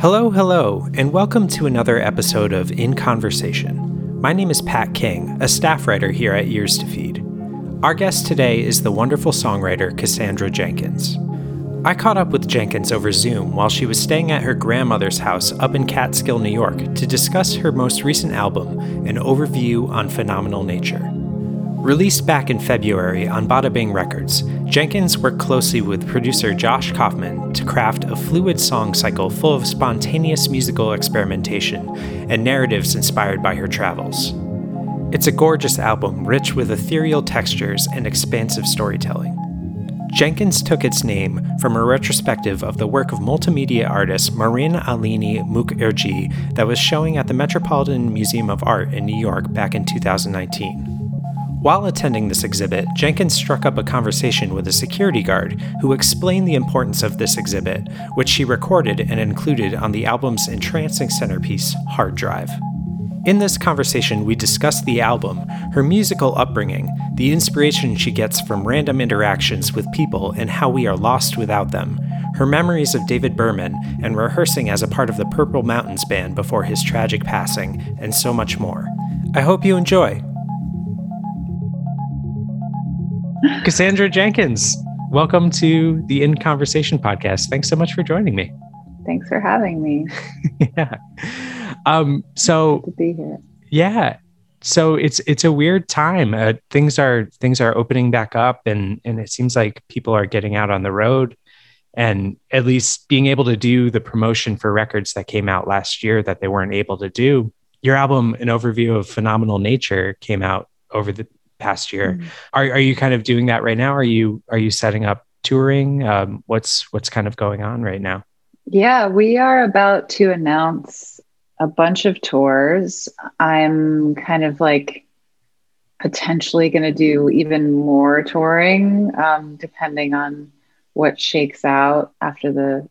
Hello, hello, and welcome to another episode of In Conversation. My name is Pat King, a staff writer here at Ears to Feed. Our guest today is the wonderful songwriter Cassandra Jenkins. I caught up with Jenkins over Zoom while she was staying at her grandmother's house up in Catskill, New York, to discuss her most recent album, An Overview on Phenomenal Nature. Released back in February on Ba Da Bing Records, Jenkins worked closely with producer Josh Kaufman to craft a fluid song cycle full of spontaneous musical experimentation and narratives inspired by her travels. It's a gorgeous album rich with ethereal textures and expansive storytelling. Jenkins took its name from a retrospective of the work of multimedia artist Mrinalini Mukherjee that was showing at the Metropolitan Museum of Art in New York back in 2019. While attending this exhibit, Jenkins struck up a conversation with a security guard who explained the importance of this exhibit, which she recorded and included on the album's entrancing centerpiece, Hard Drive. In this conversation, we discussed the album, her musical upbringing, the inspiration she gets from random interactions with people and how we are lost without them, her memories of David Berman and rehearsing as a part of the Purple Mountains band before his tragic passing, and so much more. I hope you enjoy. Cassandra Jenkins, welcome to the In Conversation podcast. Thanks so much for joining me. Thanks for having me. yeah. Um, so to be here. Yeah. So it's it's a weird time. Uh, things are things are opening back up, and and it seems like people are getting out on the road, and at least being able to do the promotion for records that came out last year that they weren't able to do. Your album, an overview of phenomenal nature, came out over the past year. Mm-hmm. Are are you kind of doing that right now? Are you are you setting up touring? Um, what's what's kind of going on right now? Yeah, we are about to announce a bunch of tours. I'm kind of like potentially going to do even more touring, um, depending on what shakes out after the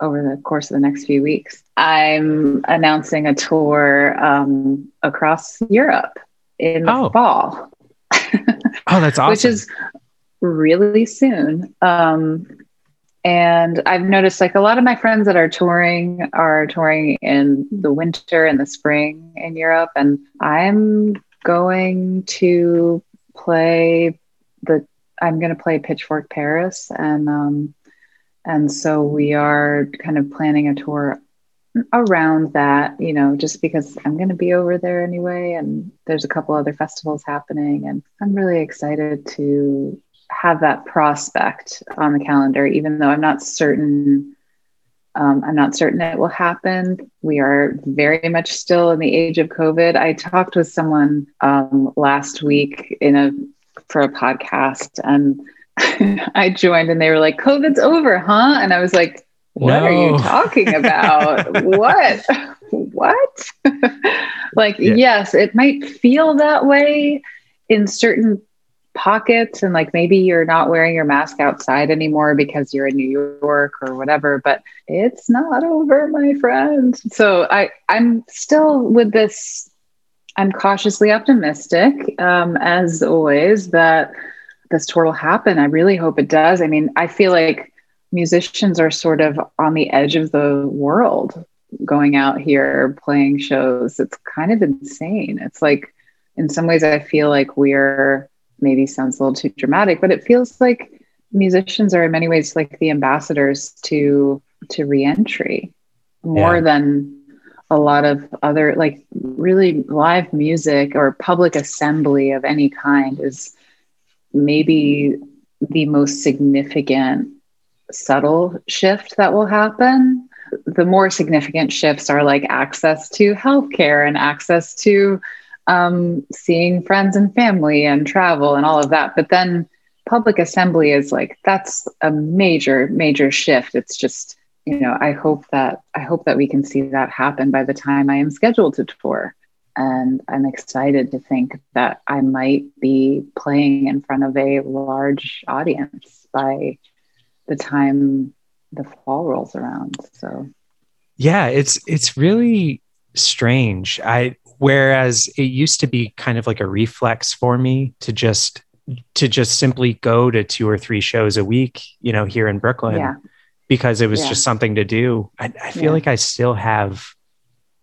over the course of the next few weeks. I'm announcing a tour um, across Europe in the oh. fall. oh, that's awesome. Which is really soon. Um, and I've noticed like a lot of my friends that are touring are touring in the winter and the spring in Europe. And I'm going to play the, I'm going to play Pitchfork Paris. And, um, and so we are kind of planning a tour around that, you know, just because I'm going to be over there anyway. And there's a couple other festivals happening. And I'm really excited to have that prospect on the calendar, even though I'm not certain. Um, I'm not certain it will happen. We are very much still in the age of COVID. I talked with someone um, last week in a for a podcast, and I joined, and they were like, "COVID's over, huh?" And I was like, what no. are you talking about? what? what? like, yeah. yes, it might feel that way in certain pockets. And like maybe you're not wearing your mask outside anymore because you're in New York or whatever, but it's not over, my friend. So I, I'm still with this, I'm cautiously optimistic, um, as always, that this tour will happen. I really hope it does. I mean, I feel like musicians are sort of on the edge of the world going out here playing shows. It's kind of insane. It's like, in some ways, I feel like we're maybe sounds a little too dramatic, but it feels like musicians are in many ways like the ambassadors to to reentry more yeah. than a lot of other like really live music or public assembly of any kind is maybe the most significant subtle shift that will happen. The more significant shifts are like access to healthcare and access to um, seeing friends and family and travel and all of that. But then public assembly is like that's a major, major shift. It's just you know I hope that I hope that we can see that happen by the time I am scheduled to tour. And I'm excited to think that I might be playing in front of a large audience by the time the fall rolls around. So yeah, it's it's really strange. I whereas it used to be kind of like a reflex for me to just to just simply go to two or three shows a week, you know, here in Brooklyn. Yeah. because it was Yeah. just something to do. I, I feel Yeah. like I still have,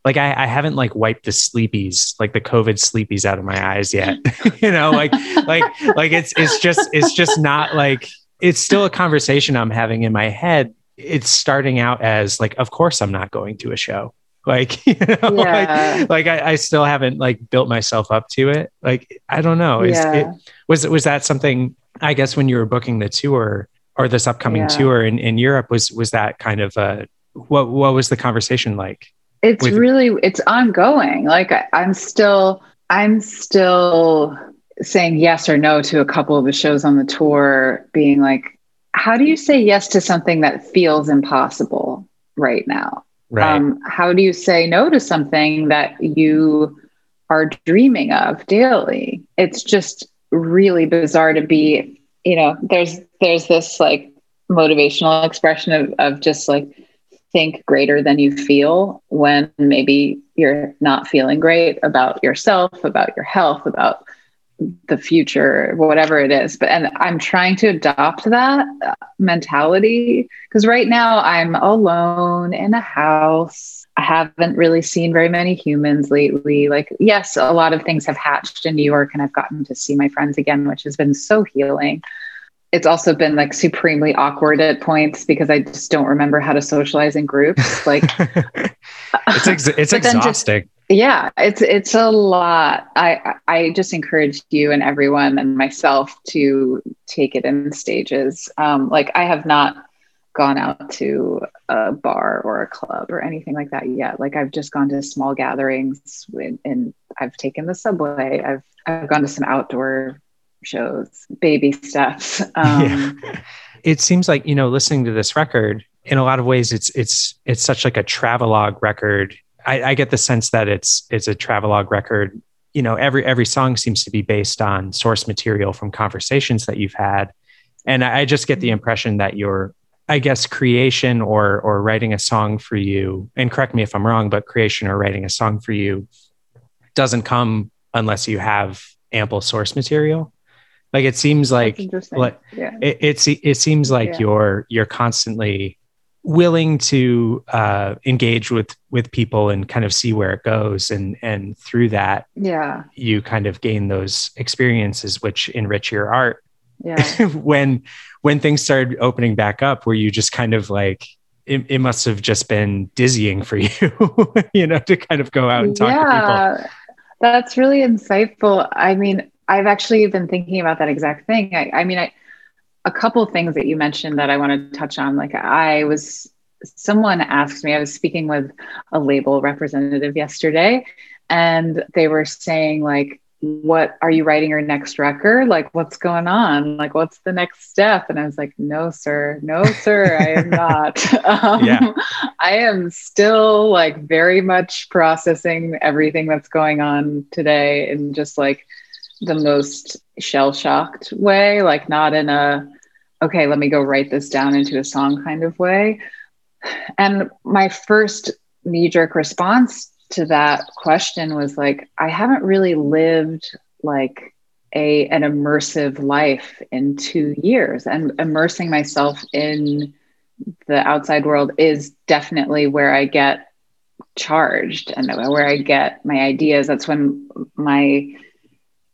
like, I, I haven't like wiped the sleepies, like the COVID sleepies out of my eyes yet. you know, like, like, like it's, it's just, it's just not like, it's still a conversation I'm having in my head. It's starting out as like, of course I'm not going to a show. Like, you know, Yeah. like, like I, I still haven't like built myself up to it. Like, I don't know. Is Yeah. it, was was that something i guess when you were booking the tour or this upcoming Yeah. tour in, in europe was was that kind of uh what what was the conversation like it's with- really it's ongoing like I, i'm still i'm still saying yes or no to a couple of the shows on the tour being like how do you say yes to something that feels impossible right now? Right. Um, how do you say no to something that you are dreaming of daily? It's just really bizarre to be you know there's there's this like motivational expression of, of just like think greater than you feel when maybe you're not feeling great about yourself about your health about the future whatever it is. But and i'm trying to adopt that uh, mentality because right now i'm alone in a house. I haven't really seen very many humans lately. Like yes a lot of things have hatched in new york and i've gotten to see my friends again which has been so healing. It's also been like supremely awkward at points because i just don't remember how to socialize in groups. Like it's ex- it's But then just- exhausting yeah it's it's a lot. I i just encourage you and everyone and myself to take it in stages. Um like i have not gone out to a bar or a club or anything like that yet. Like i've just gone to small gatherings and, and i've taken the subway. I've i've gone to some outdoor shows baby steps um yeah. it seems like you know listening to this record in a lot of ways it's it's it's such like a travelogue record I, I get the sense that it's it's a travelogue record. You know every every song seems to be based on source material from conversations that you've had. And i I just get the mm-hmm. impression that your i guess creation or or writing a song for you and correct me if i'm wrong but creation or writing a song for you doesn't come unless you have ample source material. Like it seems like like yeah. it it, it seems like Yeah. you're you're constantly willing to uh, engage with with people and kind of see where it goes and and through that yeah. you kind of gain those experiences which enrich your art. Yeah. When when things started opening back up where you just kind of like it, it must have just been dizzying for you you know to kind of go out and talk to people? That's really insightful. I mean, I've actually been thinking about that exact thing. I, I mean, I, a couple things that you mentioned that I want to touch on. Like, I was, someone asked me, I was speaking with a label representative yesterday, and they were saying, like, what are you writing your next record? Like, what's going on? Like, what's the next step? And I was like, no, sir, no, sir, I am not. um, Yeah. I am still like very much processing everything that's going on today and just like the most shell shocked way, like not in a, okay, let me go write this down into a song kind of way. And my first knee jerk response to that question was like, I haven't really lived like a an immersive life in two years and immersing myself in the outside world is definitely where I get charged and where I get my ideas. That's when my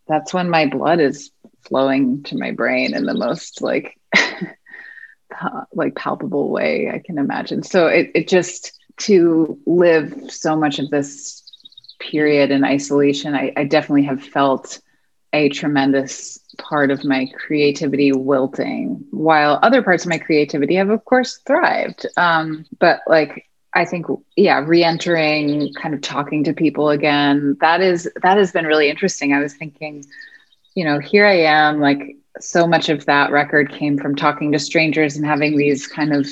that's when my blood is flowing to my brain in the most like like palpable way I can imagine. So it, it just to live so much of this period in isolation, I, I definitely have felt a tremendous part of my creativity wilting, while other parts of my creativity have, of course, thrived. Um, but like, I think, yeah, re-entering, kind of talking to people again. That is that has been really interesting. I was thinking, you know, here I am, like so much of that record came from talking to strangers and having these kind of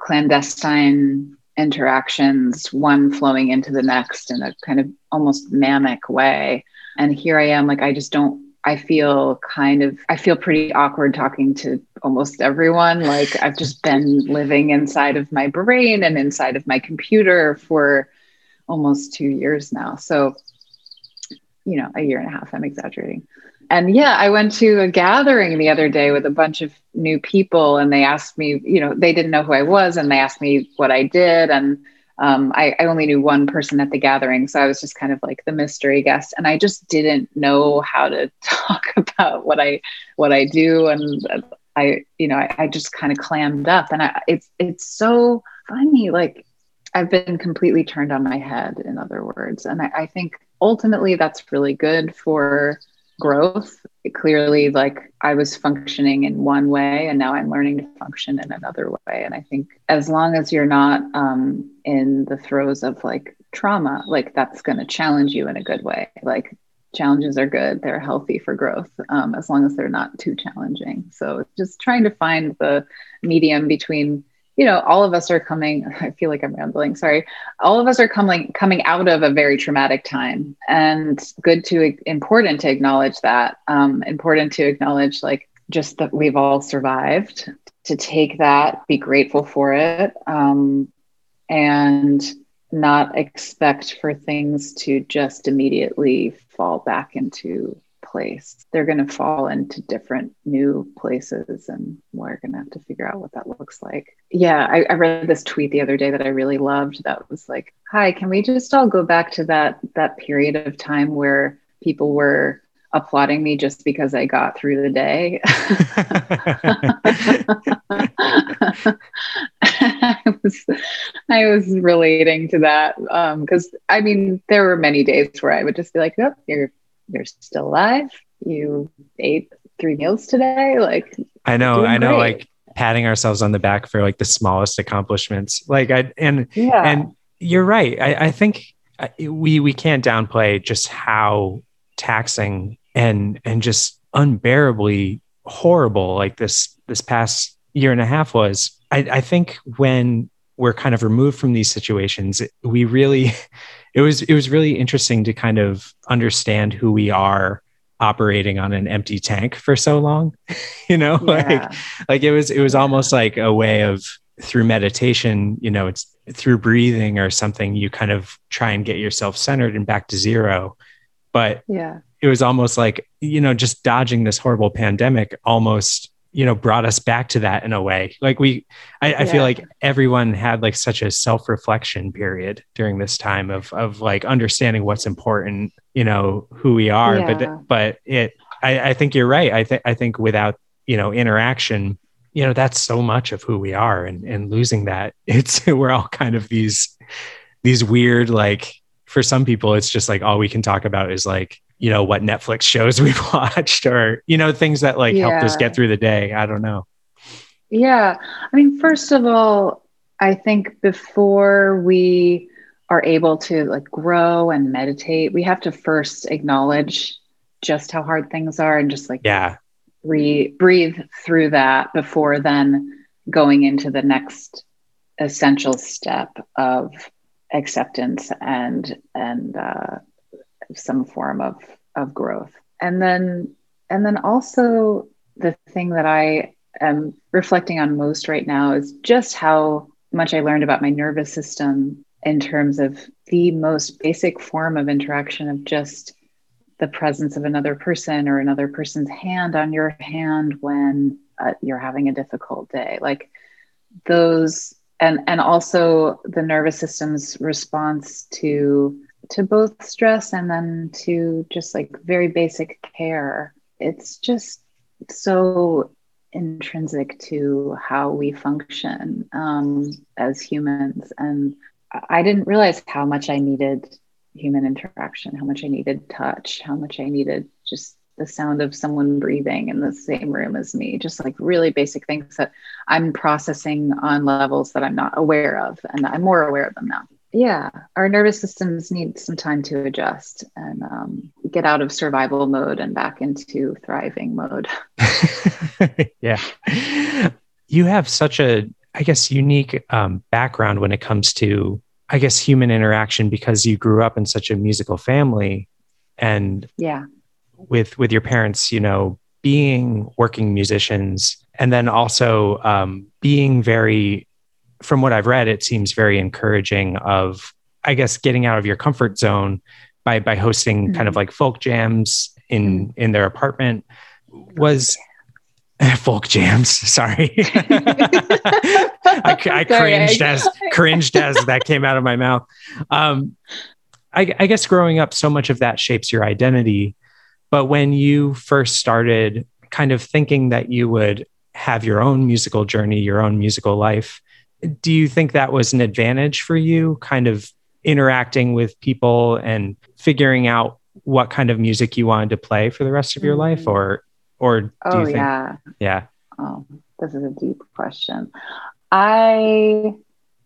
clandestine interactions, one flowing into the next in a kind of almost manic way. And here I am, like, I just don't, I feel kind of, I feel pretty awkward talking to almost everyone. Like, I've just been living inside of my brain and inside of my computer for almost two years now. So, you know, a year and a half, I'm exaggerating. and yeah, I went to a gathering the other day with a bunch of new people, and they asked me, you know, they didn't know who I was, and they asked me what I did, and um, I, I, only knew one person at the gathering, so I was just kind of like the mystery guest, and I just didn't know how to talk about what I what I do, and I, you know, I, I just kind of clammed up, and I, it's it's so funny, like I've been completely turned on my head, in other words, and I, I think ultimately that's really good for growth clearly like i was functioning in one way and now i'm learning to function in another way. And i think as long as you're not um, in the throes of like trauma like that's going to challenge you in a good way. Like challenges are good they're healthy for growth um, as long as they're not too challenging. So just trying to find the medium between you know, all of us are coming, I feel like I'm rambling, sorry. All of us are coming coming out of a very traumatic time and good to important to acknowledge that. Um, important to acknowledge like just that we've all survived, to take that, be grateful for it, um, and not expect for things to just immediately fall back into place. They're going to fall into different new places, and we're going to have to figure out what that looks like. Yeah, I, I, read this tweet the other day that I really loved. That was like, "Hi, can we just all go back to that that period of time where people were." applauding me just because I got through the day. I was I was relating to that because um, I mean there were many days where I would just be like, "Oh, you're you're still alive. You ate three meals today. Like I know, I know, great. like patting ourselves on the back for like the smallest accomplishments. Like I and yeah. and you're right. I, I think uh, we we can't downplay just how taxing and and just unbearably horrible like this this past year and a half was. I, I think when we're kind of removed from these situations, we really it was it was really interesting to kind of understand who we are operating on an empty tank for so long you know yeah. like like it was it was almost like a way of through meditation you know it's through breathing or something you kind of try and get yourself centered and back to zero. But yeah. it was almost like you know just dodging this horrible pandemic almost you know brought us back to that in a way. Like we i, I feel like everyone had like such a self-reflection period during this time of of like understanding what's important you know who we are. Yeah. but but it I, I think you're right. I think i think without you know interaction you know that's so much of who we are and and losing that. It's we're all kind of these these weird like for some people it's just like all we can talk about is like you know what Netflix shows we've watched or you know things that like yeah. helped us get through the day. I don't know. Yeah. I mean, first of all, I think before we are able to like grow and meditate, we have to first acknowledge just how hard things are and just like yeah, re- breathe through that before then going into the next essential step of acceptance and and uh, some form of of growth. And then and then also the thing that i am reflecting on most right now is just how much i learned about my nervous system in terms of the most basic form of interaction of just the presence of another person or another person's hand on your hand when uh, you're having a difficult day. Like those and and also the nervous system's response to to both stress and then to just like very basic care. It's just so intrinsic to how we function um, as humans. And I didn't realize how much I needed human interaction, how much I needed touch, how much I needed just the sound of someone breathing in the same room as me, just like really basic things that I'm processing on levels that I'm not aware of. And I'm more aware of them now yeah our nervous systems need some time to adjust and um, get out of survival mode and back into thriving mode. Yeah. You have such a i guess unique um, background when it comes to i guess human interaction because you grew up in such a musical family and yeah. with with your parents you know being working musicians and then also um, being very from what I've read, it seems very encouraging of, I guess, getting out of your comfort zone by by hosting mm-hmm. kind of like folk jams in in their apartment was folk jams. Sorry, I, I, cringed as cringed as that came out of my mouth. Um, I, I guess growing up, so much of that shapes your identity. But when you first started, kind of thinking that you would have your own musical journey, your own musical life, do you think that was an advantage for you? Kind of interacting with people and figuring out what kind of music you wanted to play for the rest of your mm-hmm. life, or or do oh, you think? Yeah. Yeah. Oh, this is a deep question. I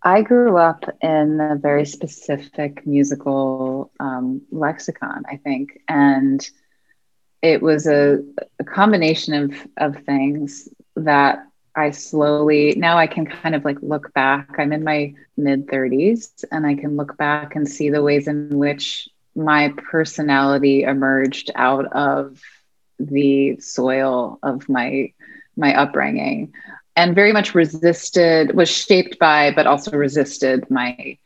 I grew up in a very specific musical um, lexicon, I think, and it was a, a combination of of things that I slowly now I can kind of like look back. I'm in my mid 30s and I can look back and see the ways in which my personality emerged out of the soil of my my upbringing and very much resisted was shaped by but also resisted my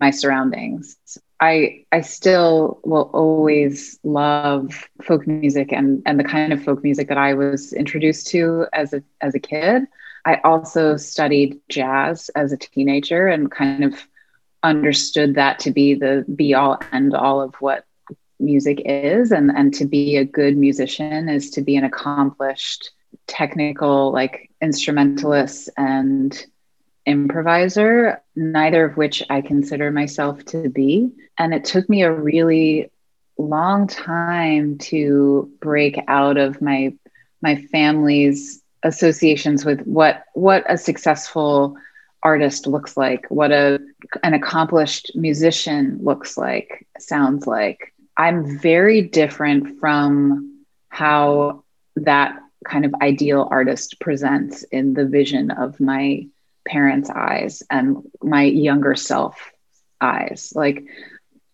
my surroundings i i still will always love folk music and and the kind of folk music that i was introduced to as a as a kid. I also studied jazz as a teenager and kind of understood that to be the be all end all of what music is. And and to be a good musician is to be an accomplished technical like instrumentalist and improviser neither of which i consider myself to be. And it took me a really long time to break out of my my family's associations with what what a successful artist looks like what a an accomplished musician looks like sounds like. I'm very different from how that kind of ideal artist presents in the vision of my parents' eyes and my younger self eyes. Like,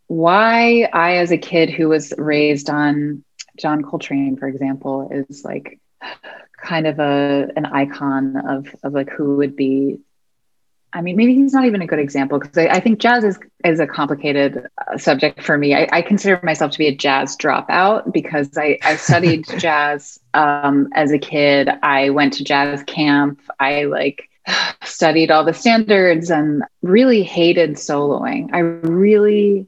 why I, as a kid who was raised on John Coltrane, for example, is like kind of a an icon of of like who would be I mean, maybe he's not even a good example because I, I, think jazz is is a complicated uh, subject for me. I, I, consider myself to be a jazz dropout because I, I studied jazz um, as a kid. I went to jazz camp. I like studied all the standards and really hated soloing. I really,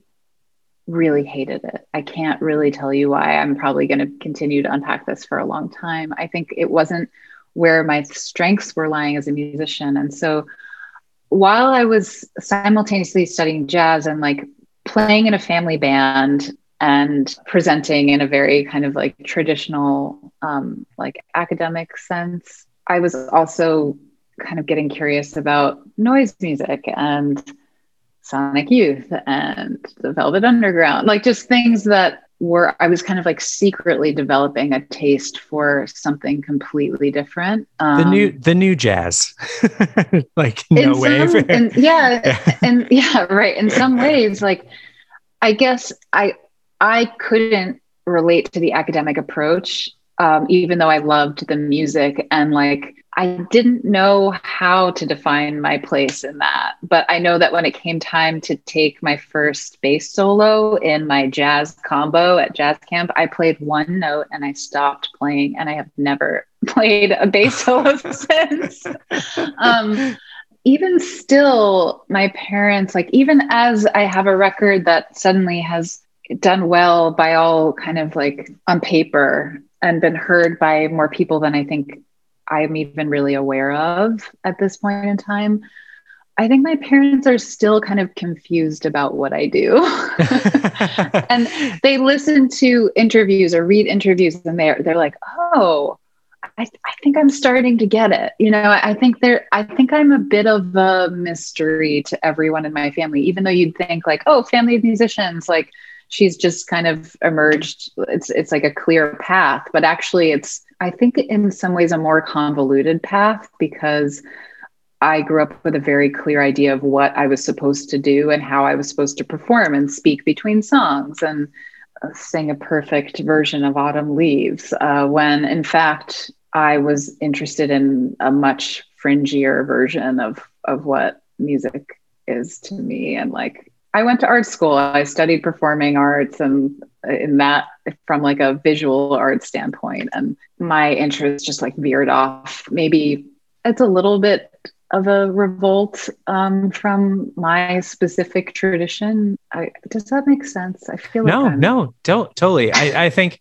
really hated it. I can't really tell you why. I'm probably going to continue to unpack this for a long time. I think it wasn't where my strengths were lying as a musician, and so while I was simultaneously studying jazz and like playing in a family band and presenting in a very kind of like traditional, um, like academic sense, I was also kind of getting curious about noise music and Sonic Youth and the Velvet Underground, like just things that were I was kind of like secretly developing a taste for something completely different. Um, the new the new jazz, like no some, wave. and, yeah, yeah, and yeah, right. In some ways, like I guess I I couldn't relate to the academic approach, um, even though I loved the music and like I didn't know how to define my place in that. But I know that when it came time to take my first bass solo in my jazz combo at jazz camp, I played one note and I stopped playing, and I have never played a bass solo since. Um, even still, my parents, like, even as I have a record that suddenly has done well by all kind of like on paper and been heard by more people than I think I'm even really aware of at this point in time. I think my parents are still kind of confused about what I do. and they listen to interviews or read interviews and they're they're like, "Oh, I, I think I'm starting to get it." You know, I, I think they're I think I'm a bit of a mystery to everyone in my family, even though you'd think like, "Oh, family of musicians, like she's just kind of emerged it's it's like a clear path, but actually it's I think in some ways a more convoluted path because I grew up with a very clear idea of what I was supposed to do and how I was supposed to perform and speak between songs and uh, sing a perfect version of Autumn Leaves. Uh, when in fact, I was interested in a much fringier version of, of what music is to me. And like, I went to art school, I studied performing arts, and in that from like a visual art standpoint and my interest just like veered off maybe it's a little bit of a revolt um, from my specific tradition. I, does that make sense? I feel no, like no, no, don't totally. I, I think.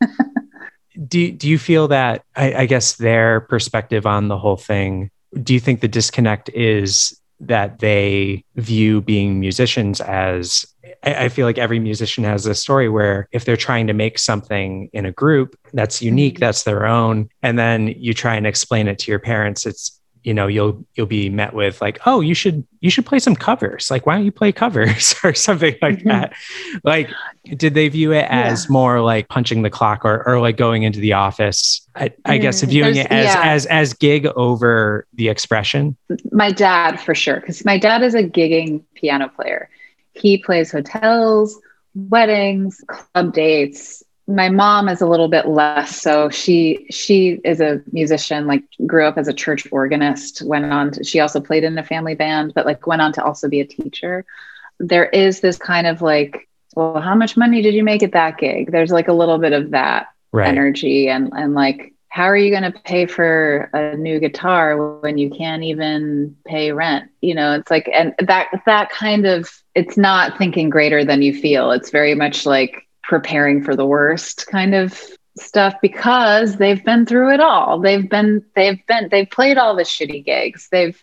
do Do you feel that? I, I guess their perspective on the whole thing. Do you think the disconnect is that they view being musicians as I, feel like every musician has a story where if they're trying to make something in a group that's unique, mm-hmm. that's their own, and then you try and explain it to your parents, it's you know you'll you'll be met with like oh you should you should play some covers like why don't you play covers or something like mm-hmm. that like did they view it as yeah. more like punching the clock or, or like going into the office i, I guess mm, viewing it as yeah. as as gig over the expression my dad for sure because my dad is a gigging piano player he plays hotels weddings club dates. My mom is a little bit less so. She she is a musician like grew up as a church organist went on to, she also played in a family band but like went on to also be a teacher. There is this kind of like well how much money did you make at that gig? There's like a little bit of that right. energy and and like how are you going to pay for a new guitar when you can't even pay rent you know it's like and that that kind of it's not thinking greater than you feel it's very much like preparing for the worst kind of stuff because they've been through it all. They've been they've been they've played all the shitty gigs. They've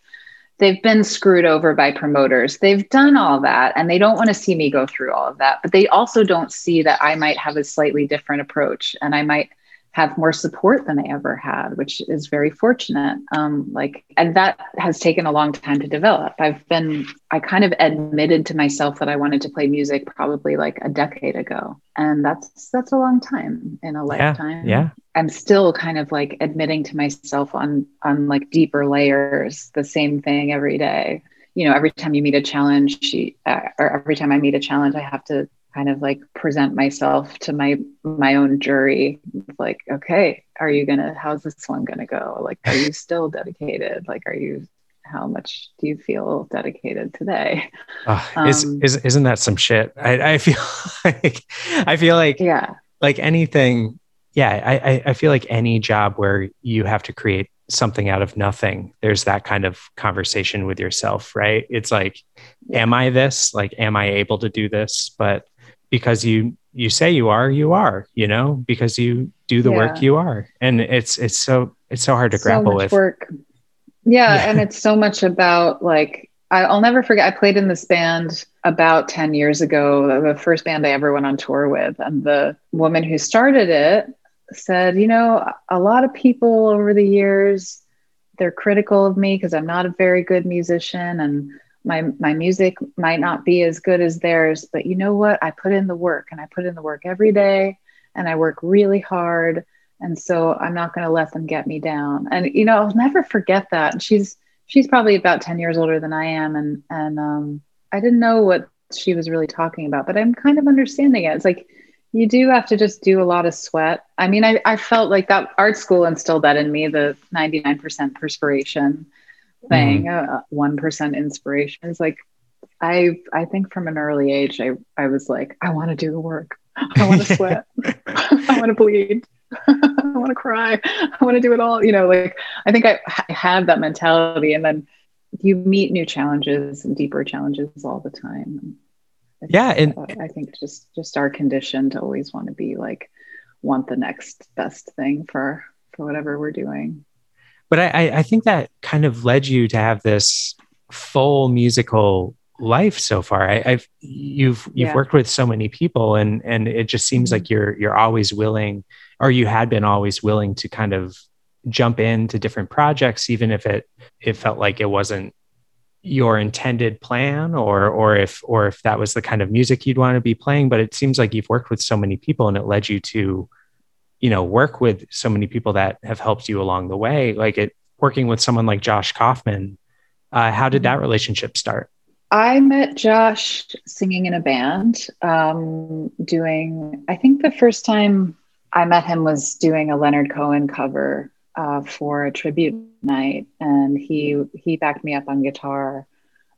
they've been screwed over by promoters. They've done all that and they don't want to see me go through all of that. But they also don't see that I might have a slightly different approach and I might have more support than I ever had, which is very fortunate. Um, like, and that has taken a long time to develop. I've been, I kind of admitted to myself that I wanted to play music probably like a decade ago, and that's that's a long time in a lifetime. Yeah. yeah. I'm still kind of like admitting to myself on on like deeper layers the same thing every day. You know, every time you meet a challenge, she, uh, or every time I meet a challenge, I have to kind of like present myself to my my own jury it's like okay are you gonna how's this one gonna go? Like are you still dedicated? Like are you how much do you feel dedicated today? Is, um, is isn't that some shit? I i feel like i feel like yeah. like anything yeah i i feel like any job where you have to create something out of nothing there's that kind of conversation with yourself right? It's like yeah. am i this? Like am i able to do this? But because you you say you are you are you know because you do the yeah. work you are. And it's it's so it's so hard to so grapple with. work. Yeah, yeah. and it's so much about like i'll never forget i played in this band about 10 years ago the first band i ever went on tour with. And the woman who started it said you know a lot of people over the years they're critical of me because i'm not a very good musician. And my my music might not be as good as theirs but you know what? I put in the work and i put in the work every day and i work really hard. And so i'm not going to let them get me down. And you know i'll never forget that. She's she's probably about 10 years older than i am. And and um, i didn't know what she was really talking about but i'm kind of understanding it. It's like you do have to just do a lot of sweat. I mean i, I felt like that art school instilled that in me the 99% perspiration thing, mm-hmm. uh, one uh, inspiration. is like I I think from an early age, I I was like, I want to do the work. I want to sweat. I want to bleed. I want to cry. I want to do it all. You know, like I think I, I have that mentality, and then you meet new challenges and deeper challenges all the time. yeah, and uh, I think just just our condition to always want to be like want the next best thing for for whatever we're doing but I, I think that kind of led you to have this full musical life so far. I, have you've you've yeah. worked with so many people, and and it just seems mm-hmm. like you're you're always willing, or you had been always willing to kind of jump into different projects, even if it it felt like it wasn't your intended plan or or if or if that was the kind of music you'd want to be playing but it seems like you've worked with so many people and it led you to you know work with so many people that have helped you along the way like it working with someone like josh kaufman uh, how did that relationship start? I met josh singing in a band um, doing i think the first time i met him was doing a leonard cohen cover uh, for a tribute night. And he he backed me up on guitar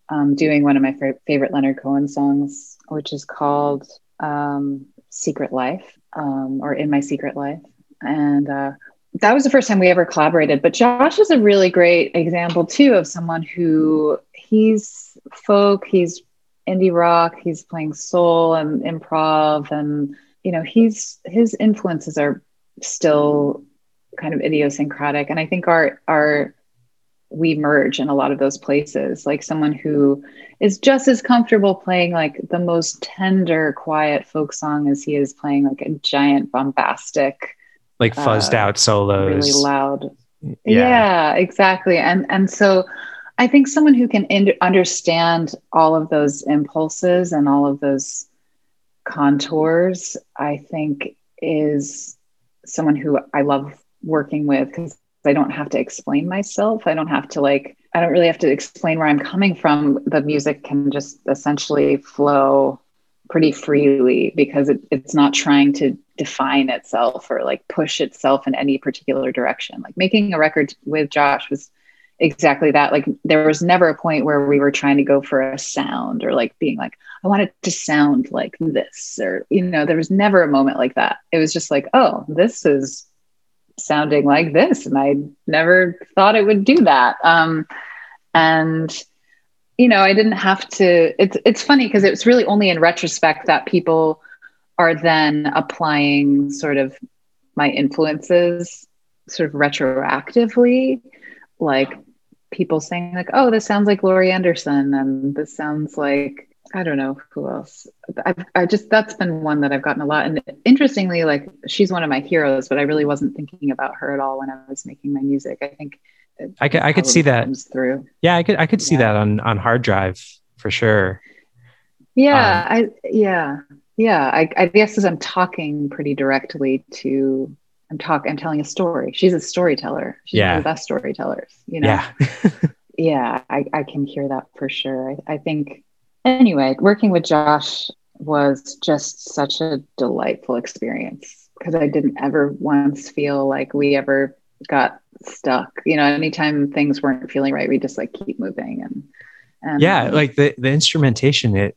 um, doing one of my f- favorite leonard cohen songs which is called um, secret life um, or In My Secret Life. And uh, that was the first time we ever collaborated. But Josh is a really great example too of someone who he's folk, he's indie rock, he's playing soul and improv, and you know, he's his influences are still kind of idiosyncratic. And I think our our we merge in a lot of those places like someone who is just as comfortable playing like the most tender quiet folk song as he is playing like a giant bombastic like fuzzed uh, out solos really loud yeah. yeah. exactly and and so i think someone who can in- understand all of those impulses and all of those contours i think is someone who i love working with because i don't have to explain myself i don't have to like i don't really have to explain where i'm coming from the music can just essentially flow pretty freely because it, it's not trying to define itself or like push itself in any particular direction. Like making a record with Josh was exactly that. Like there was never a point where we were trying to go for a sound or like being like, I want it to sound like this, or, you know, there was never a moment like that. It was just like, oh, this is sounding like this. And I never thought it would do that. Um, and, you know, I didn't have to, it's, it's funny because it's really only in retrospect that people are then applying sort of my influences sort of retroactively, like people saying like, "Oh, this sounds like Laurie Anderson," and this sounds like I don't know who else. I, I just that's been one that I've gotten a lot. And interestingly, like she's one of my heroes, but I really wasn't thinking about her at all when I was making my music. I think I could I could see that through. Yeah, I could I could yeah. see that on on hard drive for sure. Yeah, um, I yeah yeah I, I guess as i'm talking pretty directly to i'm talking i'm telling a story she's a storyteller she's yeah. one of the best storytellers you know yeah yeah I, I can hear that for sure I, I think anyway working with josh was just such a delightful experience because i didn't ever once feel like we ever got stuck you know anytime things weren't feeling right we just like keep moving and and yeah like the the instrumentation it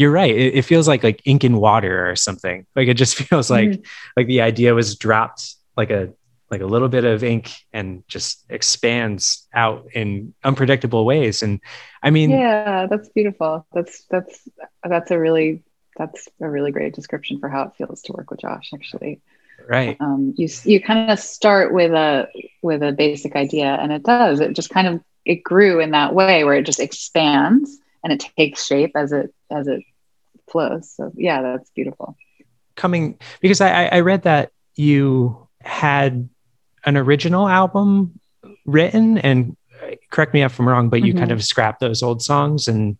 you're right. It, it, feels like like ink and water or something. Like it just feels like mm-hmm. like the idea was dropped like a like a little bit of ink and just expands out in unpredictable ways. And I mean, yeah, that's beautiful. That's that's that's a really that's a really great description for how it feels to work with Josh. Actually, right. Um, you you kind of start with a with a basic idea, and it does. It just kind of it grew in that way where it just expands and it takes shape as it as it flows. So yeah, that's beautiful. Coming because I, I read that you had an original album written and correct me if I'm wrong, but you mm-hmm. kind of scrapped those old songs and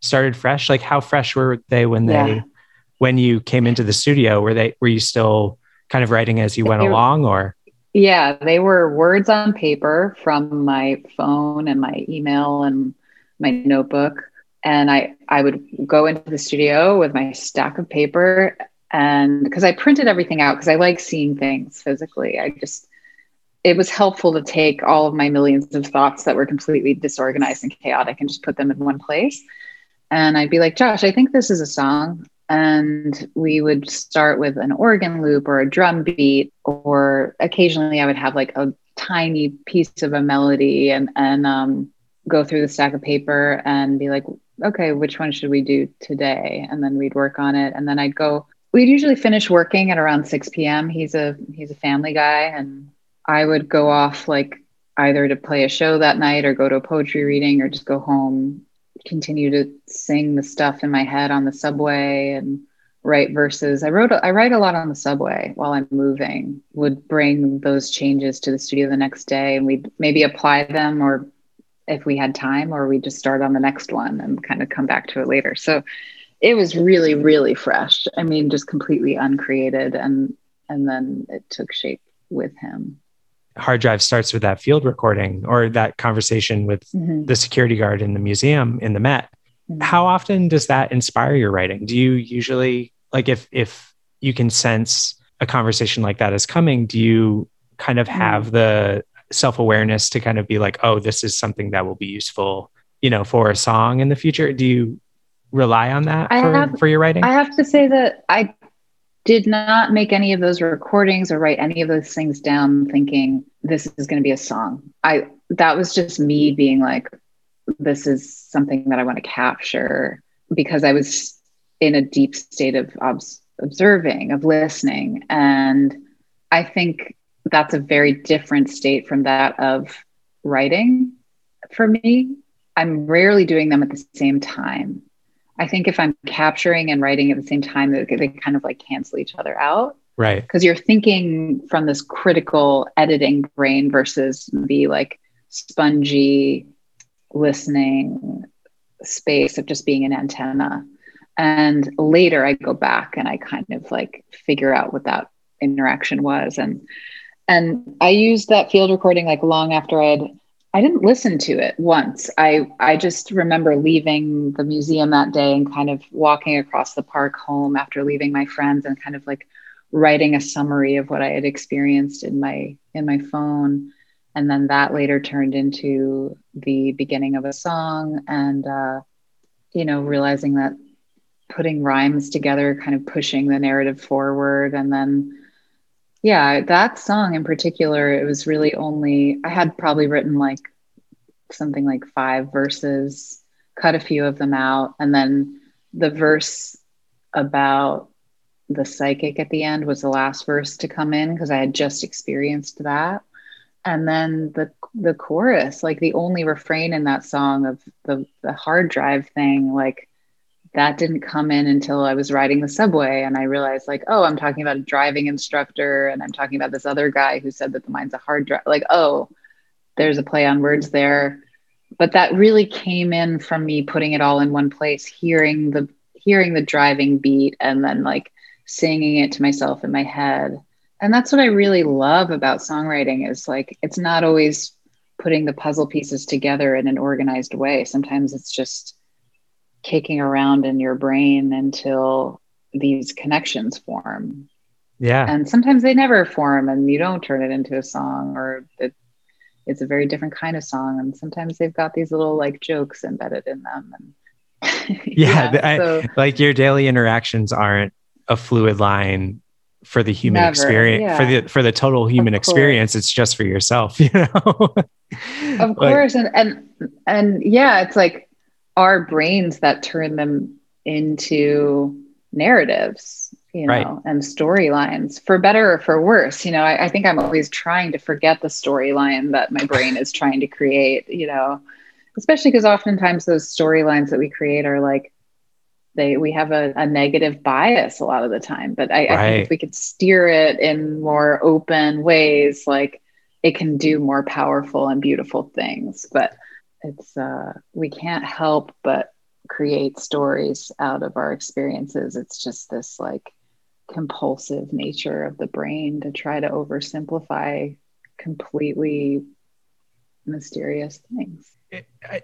started fresh. Like how fresh were they when they yeah. when you came into the studio? Were they were you still kind of writing as you went they along or yeah, they were words on paper from my phone and my email and my notebook and I I would go into the studio with my stack of paper and because I printed everything out because I like seeing things physically. I just it was helpful to take all of my millions of thoughts that were completely disorganized and chaotic and just put them in one place. And I'd be like, Josh, I think this is a song. And we would start with an organ loop or a drum beat, or occasionally I would have like a tiny piece of a melody and and um, go through the stack of paper and be like, okay, which one should we do today? And then we'd work on it. And then I'd go, we'd usually finish working at around 6 p.m. He's a he's a family guy. And I would go off like either to play a show that night or go to a poetry reading or just go home, continue to sing the stuff in my head on the subway and write verses. I wrote I write a lot on the subway while I'm moving. Would bring those changes to the studio the next day and we'd maybe apply them or if we had time or we just start on the next one and kind of come back to it later so it was really really fresh i mean just completely uncreated and and then it took shape with him hard drive starts with that field recording or that conversation with mm-hmm. the security guard in the museum in the met mm-hmm. how often does that inspire your writing do you usually like if if you can sense a conversation like that is coming do you kind of have mm-hmm. the self awareness to kind of be like, oh, this is something that will be useful, you know, for a song in the future? Do you rely on that for, have, for your writing? I have to say that I did not make any of those recordings or write any of those things down thinking this is going to be a song. I that was just me being like this is something that I want to capture because I was in a deep state of obs- observing, of listening and I think that's a very different state from that of writing for me. I'm rarely doing them at the same time. I think if I'm capturing and writing at the same time, they, they kind of like cancel each other out. Right. Because you're thinking from this critical editing brain versus the like spongy listening space of just being an antenna. And later I go back and I kind of like figure out what that interaction was. And and I used that field recording like long after I'd I didn't listen to it once. I I just remember leaving the museum that day and kind of walking across the park home after leaving my friends and kind of like writing a summary of what I had experienced in my in my phone and then that later turned into the beginning of a song and uh, you know realizing that putting rhymes together kind of pushing the narrative forward and then yeah, that song in particular, it was really only, I had probably written like something like five verses, cut a few of them out. And then the verse about the psychic at the end was the last verse to come in because I had just experienced that. And then the the chorus, like the only refrain in that song of the the hard drive thing, like that didn't come in until I was riding the subway and I realized like, oh, I'm talking about a driving instructor and I'm talking about this other guy who said that the mind's a hard drive. Like, oh, there's a play on words there. But that really came in from me putting it all in one place, hearing the hearing the driving beat and then like singing it to myself in my head. And that's what I really love about songwriting is like it's not always putting the puzzle pieces together in an organized way. Sometimes it's just kicking around in your brain until these connections form. Yeah. And sometimes they never form and you don't turn it into a song or it, it's a very different kind of song. And sometimes they've got these little like jokes embedded in them. And yeah, yeah so, like your daily interactions aren't a fluid line for the human never, experience yeah. for the for the total human experience it's just for yourself you know of course and and and yeah it's like our brains that turn them into narratives you know right. and storylines for better or for worse you know I, I think i'm always trying to forget the storyline that my brain is trying to create you know especially because oftentimes those storylines that we create are like they we have a, a negative bias a lot of the time but I, right. I think if we could steer it in more open ways like it can do more powerful and beautiful things but it's uh, we can't help but create stories out of our experiences. It's just this like compulsive nature of the brain to try to oversimplify completely mysterious things.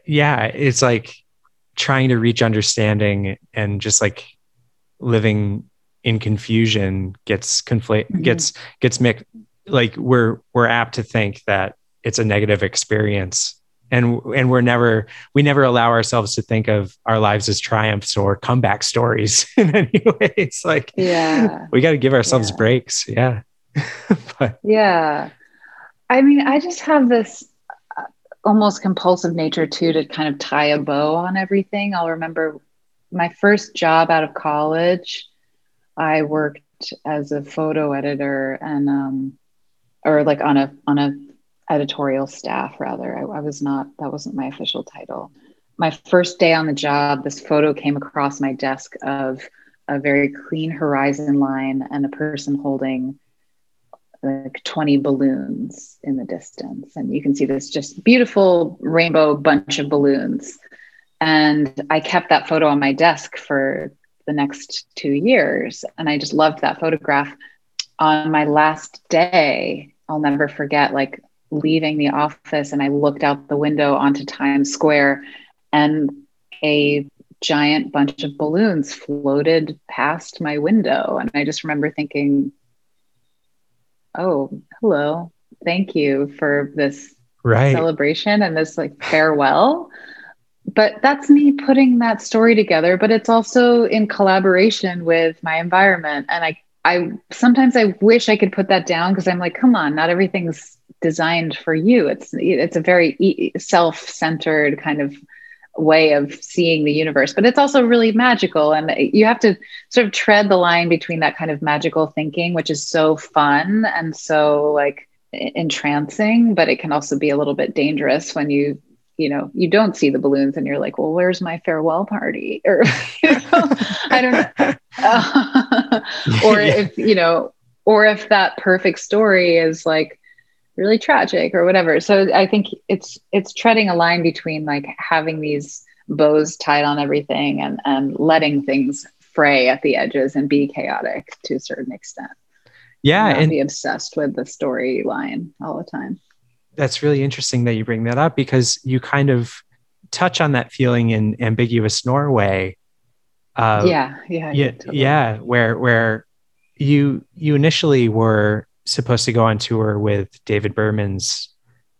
Yeah it's like trying to reach understanding and just like living in confusion gets conflate mm-hmm. gets gets mixed. Like we're we're apt to think that it's a negative experience and and we're never we never allow ourselves to think of our lives as triumphs or comeback stories in any way. It's like yeah. we got to give ourselves yeah. breaks. Yeah. But yeah. I mean i just have this uh, almost compulsive nature too to kind of tie a bow on everything. I'll remember my first job out of college i worked as a photo editor and um or like on a on a editorial staff rather. I, I, was not that wasn't my official title. My first day on the job this photo came across my desk of a very clean horizon line and a person holding like 20 balloons in the distance. And you can see this just beautiful rainbow bunch of balloons. And i kept that photo on my desk for the next two years. And i just loved that photograph. On my last day i'll never forget like leaving the office and I looked out the window onto Times Square and a giant bunch of balloons floated past my window. And I just remember thinking, oh, hello. Thank you for this right. celebration and this like farewell. But that's me putting that story together, but it's also in collaboration with my environment. And I I sometimes I wish I could put that down because I'm like, come on, not everything's designed for you. It's it's a very self-centered kind of way of seeing the universe, but it's also really magical. And you have to sort of tread the line between that kind of magical thinking, which is so fun and so like entrancing, but it can also be a little bit dangerous when you you know you don't see the balloons and you're like well where's my farewell party? Or you know, i don't know. Uh, or if you know or if that perfect story is like really tragic or whatever. So i think it's it's treading a line between like having these bows tied on everything and and letting things fray at the edges and be chaotic to a certain extent. Yeah and, and be obsessed with the storyline all the time that's really interesting that you bring that up because you kind of touch on that feeling in ambiguous Norway. Uh, yeah, yeah, yeah, totally. yeah. Where where you you initially were supposed to go on tour with David Berman's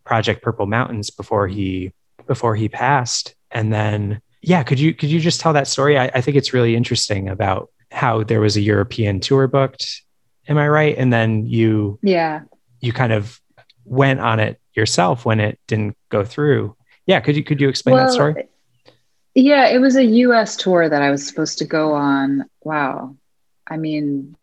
project Purple Mountains before he before he passed, and then yeah, could you could you just tell that story? I, I think it's really interesting about how there was a European tour booked. Am I right? And then you yeah you kind of went on it yourself when it didn't go through. Yeah, could you could you explain well, that story? Yeah, it was a US tour that I was supposed to go on. Wow. I mean,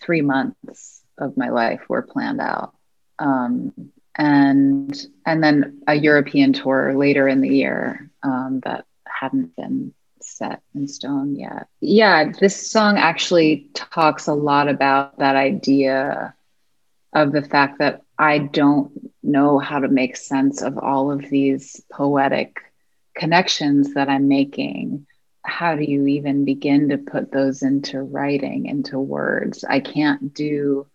3 months of my life were planned out. Um, and and then a European tour later in the year um, that hadn't been set in stone yet. Yeah, this song actually talks a lot about that idea of the fact that I don't know how to make sense of all of these poetic connections that I'm making. How do you even begin to put those into writing, into words? I can't do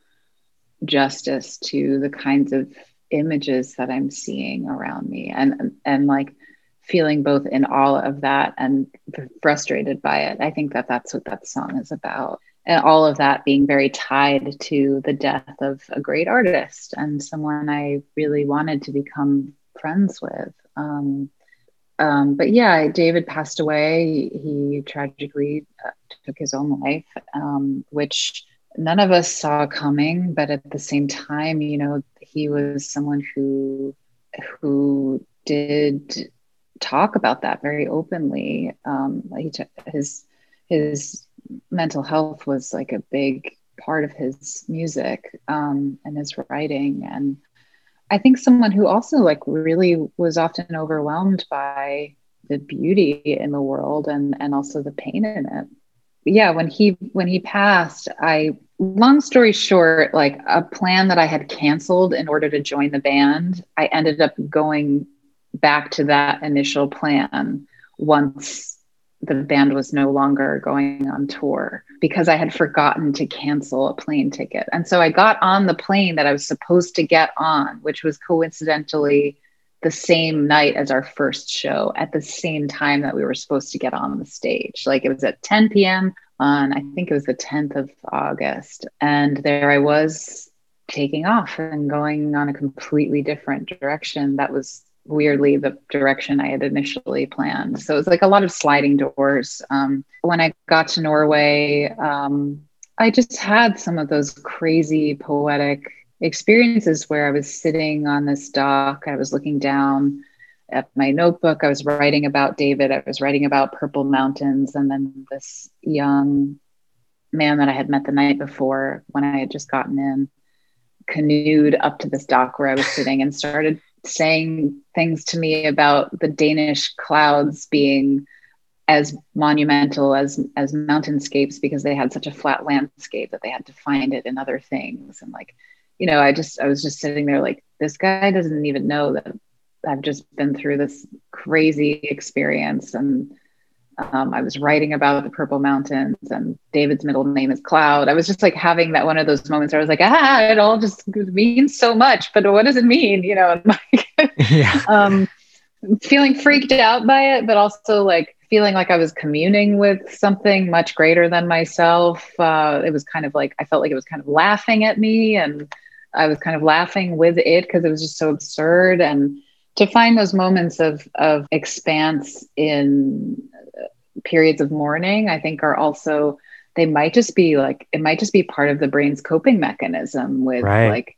justice to the kinds of images that I'm seeing around me and and like feeling both in awe of that and frustrated by it. I think that that's what that song is about and all of that being very tied to the death of a great artist and someone I really wanted to become friends with. Um, um, but yeah, David passed away. He tragically uh, took his own life, um, which none of us saw coming. But at the same time, you know, he was someone who who did talk about that very openly. Um, he t- his his mental health was like a big part of his music um, and his writing. And i think someone who also like really was often overwhelmed by the beauty in the world and and also the pain in it. Yeah when he when he passed i long story short like a plan that i had canceled in order to join the band i ended up going back to that initial plan once the band was no longer going on tour because I had forgotten to cancel a plane ticket. And so I got on the plane that I was supposed to get on, which was coincidentally the same night as our first show at the same time that we were supposed to get on the stage. Like it was at 10 p.m. on, I think it was the 10th of August. And there I was taking off and going on a completely different direction that was weirdly the direction I had initially planned. So it was like a lot of sliding doors. Um, when I got to Norway, um, I just had some of those crazy poetic experiences where I was sitting on this dock, I was looking down at my notebook, I was writing about David, I was writing about Purple Mountains, and then this young man that I had met the night before when I had just gotten in canoed up to this dock where I was sitting and started saying things to me about the Danish clouds being as monumental as as mountainscapes because they had such a flat landscape that they had to find it in other things. And like you know i just i was just sitting there like this guy doesn't even know that i've just been through this crazy experience. And um, I was writing about the Purple Mountains, and David's middle name is Cloud. I was just like having that one of those moments where I was like, ah, it all just means so much, but what does it mean? You know, like, yeah. um, feeling freaked out by it, but also like feeling like I was communing with something much greater than myself. Uh, it was kind of like I felt like it was kind of laughing at me, and I was kind of laughing with it because it was just so absurd and to find those moments of of expanse in periods of mourning i think are also they might just be like it might just be part of the brain's coping mechanism with right. like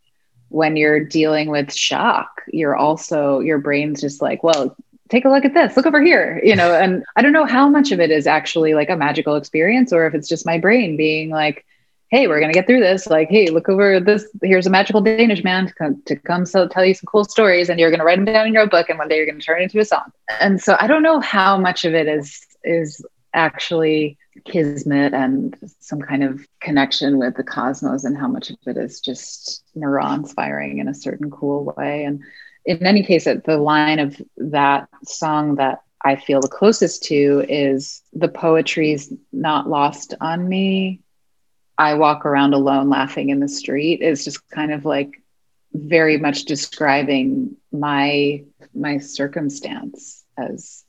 when you're dealing with shock you're also your brain's just like well take a look at this look over here you know and i don't know how much of it is actually like a magical experience or if it's just my brain being like hey we're going to get through this like hey look over this here's a magical danish man to come, to come so tell you some cool stories and you're going to write them down in your book and one day you're going to turn it into a song and so i don't know how much of it is is actually kismet and some kind of connection with the cosmos and how much of it is just neurons firing in a certain cool way. And in any case the line of that song that i feel the closest to is the poetry's not lost on me. I walk around alone laughing in the street is just kind of like very much describing my my circumstance as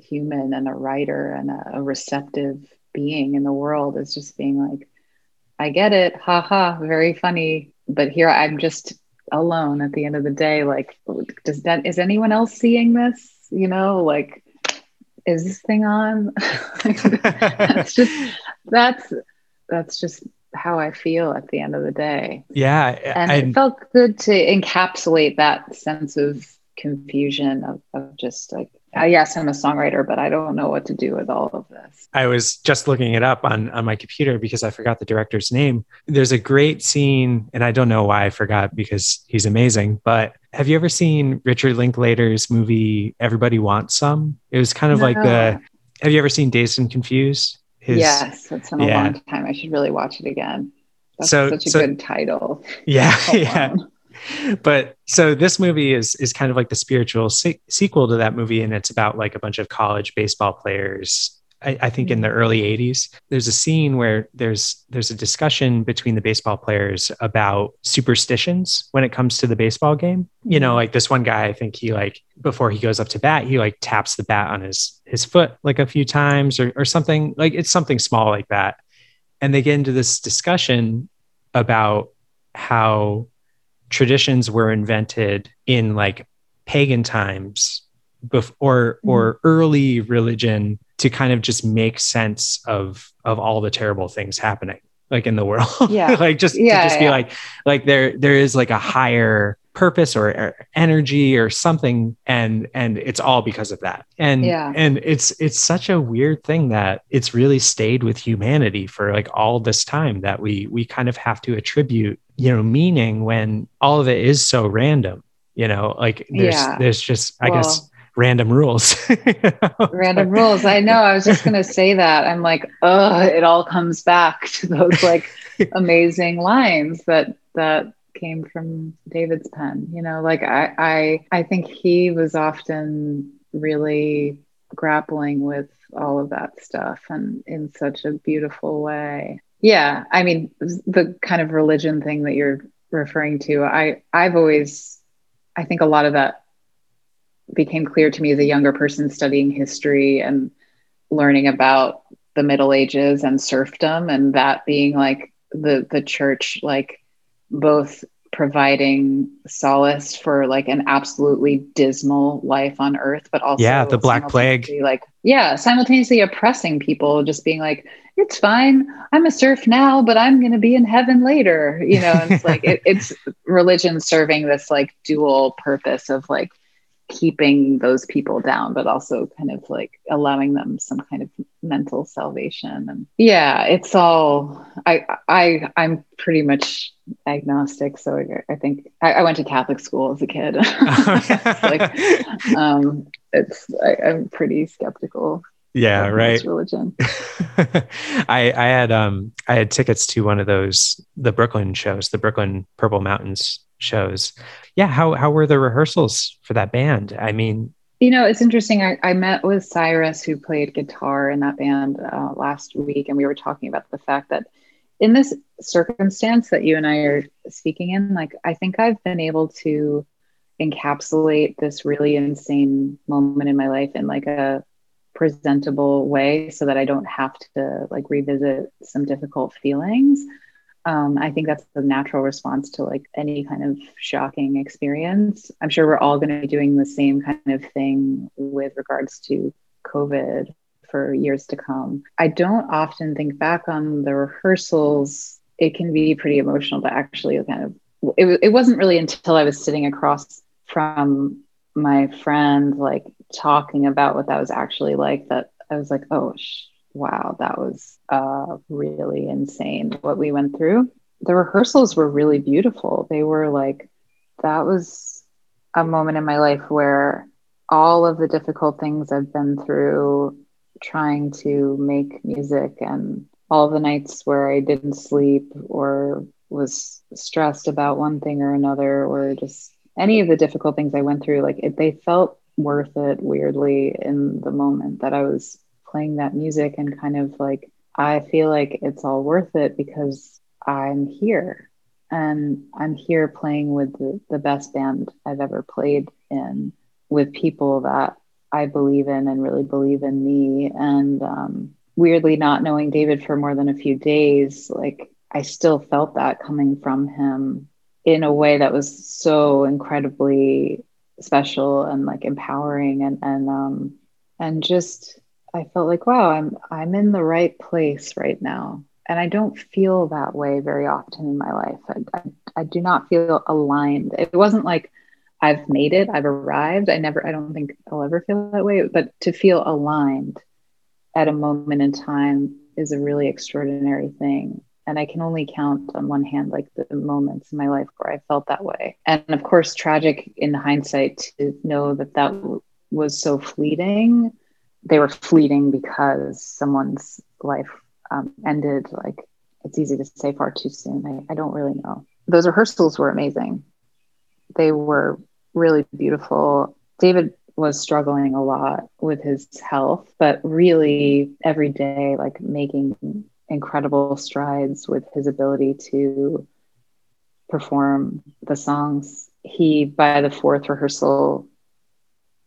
human and a writer and a, a receptive being in the world is just being like, I get it, haha, very funny. But here I'm just alone at the end of the day. Like, does that is anyone else seeing this? You know, like, is this thing on? that's just that's that's just how I feel at the end of the day. Yeah. And I, it felt good to encapsulate that sense of confusion of, of just like uh, yes, I'm a songwriter, but I don't know what to do with all of this. I was just looking it up on, on my computer because I forgot the director's name. There's a great scene, and I don't know why I forgot because he's amazing. But have you ever seen Richard Linklater's movie Everybody Wants Some? It was kind of no. like the. Have you ever seen Dazed and Confused? His, yes, it's been a yeah. long time. I should really watch it again. That's so, such a so, good title. Yeah, yeah but so this movie is is kind of like the spiritual se- sequel to that movie and it's about like a bunch of college baseball players I, I, think in the early 80s there's a scene where there's there's a discussion between the baseball players about superstitions when it comes to the baseball game. You know like this one guy i think he like before he goes up to bat he like taps the bat on his his foot like a few times or, or something like it's something small like that. And they get into this discussion about how traditions were invented in like pagan times before or, mm-hmm. or early religion to kind of just make sense of of all the terrible things happening like in the world yeah like just yeah, to just yeah. be like like there there is like a higher purpose or, or, energy or something and and it's all because of that and yeah. and it's it's such a weird thing that it's really stayed with humanity for like all this time that we we kind of have to attribute you know meaning when all of it is so random you know like there's yeah. there's just i well, guess random rules random rules. I know. I was just going to say that. I'm like oh it all comes back to those like amazing lines that that came from david's pen you know? Like i i i think he was often really grappling with all of that stuff and in such a beautiful way yeah, I mean the kind of religion thing that you're referring to, I I've always I think a lot of that became clear to me as a younger person studying history and learning about the Middle Ages and serfdom and that being like the the church like both providing solace for like an absolutely dismal life on earth but also yeah the black plague. like yeah simultaneously oppressing people just being like it's fine. I'm a serf now but i'm going to be in heaven later. You know it's like it, it's religion serving this like dual purpose of like keeping those people down but also kind of like allowing them some kind of mental salvation. And yeah it's all i i i'm pretty much agnostic. So i, I think I, I, went to catholic school as a kid. Like um it's I, i'm pretty skeptical yeah right. religion. I i had um i had tickets to one of those the brooklyn shows the brooklyn purple mountains shows. Yeah how how were the rehearsals for that band? I mean you know it's interesting. I, I met with cyrus who played guitar in that band uh, last week and we were talking about the fact that in this circumstance that you and i are speaking in like i think i've been able to encapsulate this really insane moment in my life in like a presentable way so that i don't have to like revisit some difficult feelings um, I think that's the natural response to like any kind of shocking experience. I'm sure we're all going to be doing the same kind of thing with regards to COVID for years to come. I don't often think back on the rehearsals. It can be pretty emotional to actually kind of, it, it wasn't really until I was sitting across from my friend, like talking about what that was actually like, that I was like, oh, sh- wow, that was uh, really insane what we went through. The rehearsals were really beautiful. They were like, that was a moment in my life where all of the difficult things I've been through trying to make music and all the nights where I didn't sleep or was stressed about one thing or another or just any of the difficult things I went through, like it, they felt worth it weirdly in the moment that I was playing that music and kind of like, I feel like it's all worth it because I'm here and I'm here playing with the, the best band I've ever played in with people that I believe in and really believe in me. And um, weirdly, not knowing David for more than a few days, like I still felt that coming from him in a way that was so incredibly special and like empowering and and um and just I felt like wow I'm I'm in the right place right now. And I don't feel that way very often in my life. I, I, I do not feel aligned. It wasn't like I've made it I've arrived. I never I don't think I'll ever feel that way. But to feel aligned at a moment in time is a really extraordinary thing. And I can only count on one hand like the moments in my life where I felt that way. And of course, tragic in hindsight to know that that was so fleeting. They were fleeting because someone's life um, ended. Like it's easy to say far too soon. I, I don't really know. Those rehearsals were amazing. They were really beautiful. David was struggling a lot with his health, but really every day, like making incredible strides with his ability to perform the songs. He, by the fourth rehearsal,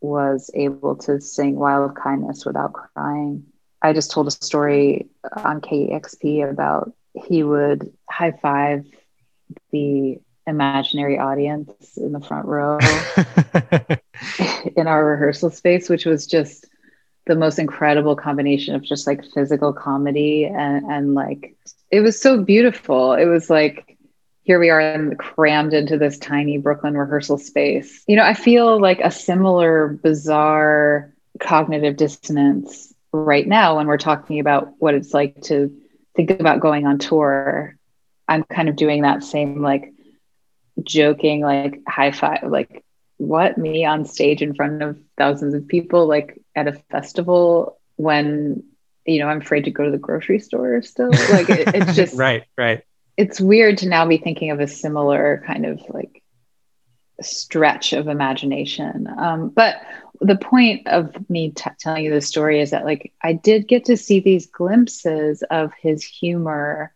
was able to sing Wild Kindness without crying. I just told a story on KEXP about he would high five the imaginary audience in the front row in our rehearsal space, which was just the most incredible combination of just like physical comedy and, and like it was so beautiful. It was like here we are crammed into this tiny Brooklyn rehearsal space. You know, I feel like a similar bizarre cognitive dissonance right now when we're talking about what it's like to think about going on tour. I'm kind of doing that same like joking, like high five, like what me on stage in front of thousands of people like at a festival when you know i'm afraid to go to the grocery store still like it, it's just right right it's weird to now be thinking of a similar kind of like stretch of imagination um, but the point of me t- telling you the story is that like i did get to see these glimpses of his humor